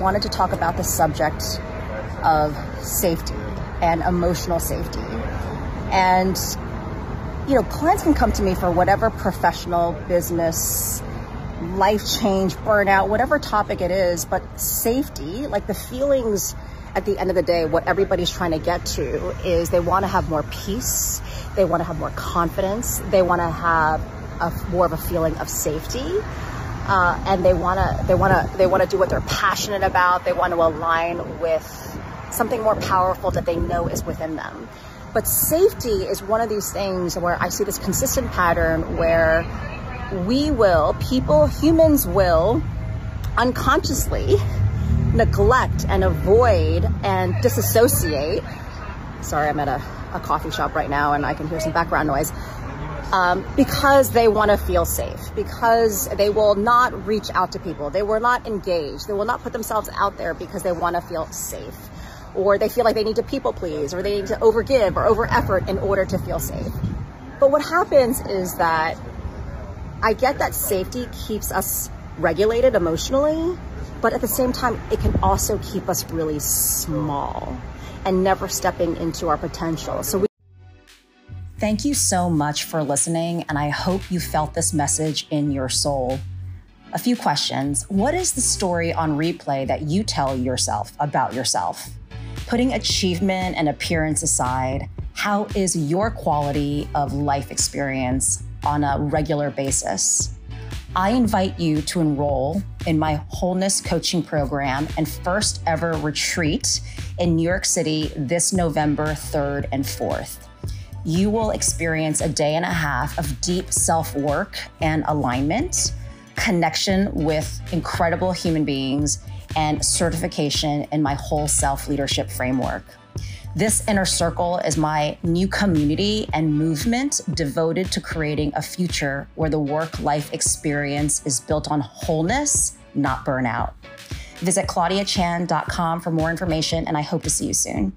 wanted to talk about the subject of safety and emotional safety. And, you know, clients can come to me for whatever professional, business, life change, burnout, whatever topic it is, but safety, like the feelings at the end of the day, what everybody's trying to get to is they want to have more peace, they want to have more confidence, they want to have a, more of a feeling of safety. Uh, and they want to they want to they want to do what they're passionate about they want to align with something more powerful that they know is within them but safety is one of these things where i see this consistent pattern where we will people humans will unconsciously neglect and avoid and disassociate. Sorry, I'm at a, a coffee shop right now and I can hear some background noise. Um, because they want to feel safe, because they will not reach out to people, they will not engage, they will not put themselves out there because they want to feel safe, or they feel like they need to people please, or they need to overgive or over effort in order to feel safe. But what happens is that I get that safety keeps us regulated emotionally, but at the same time, it can also keep us really small and never stepping into our potential. So we Thank you so much for listening, and I hope you felt this message in your soul. A few questions. What is the story on replay that you tell yourself about yourself? Putting achievement and appearance aside, how is your quality of life experience on a regular basis? I invite you to enroll in my wholeness coaching program and first ever retreat in New York City this November 3rd and 4th. You will experience a day and a half of deep self work and alignment, connection with incredible human beings, and certification in my whole self leadership framework. This inner circle is my new community and movement devoted to creating a future where the work life experience is built on wholeness, not burnout. Visit claudiachan.com for more information, and I hope to see you soon.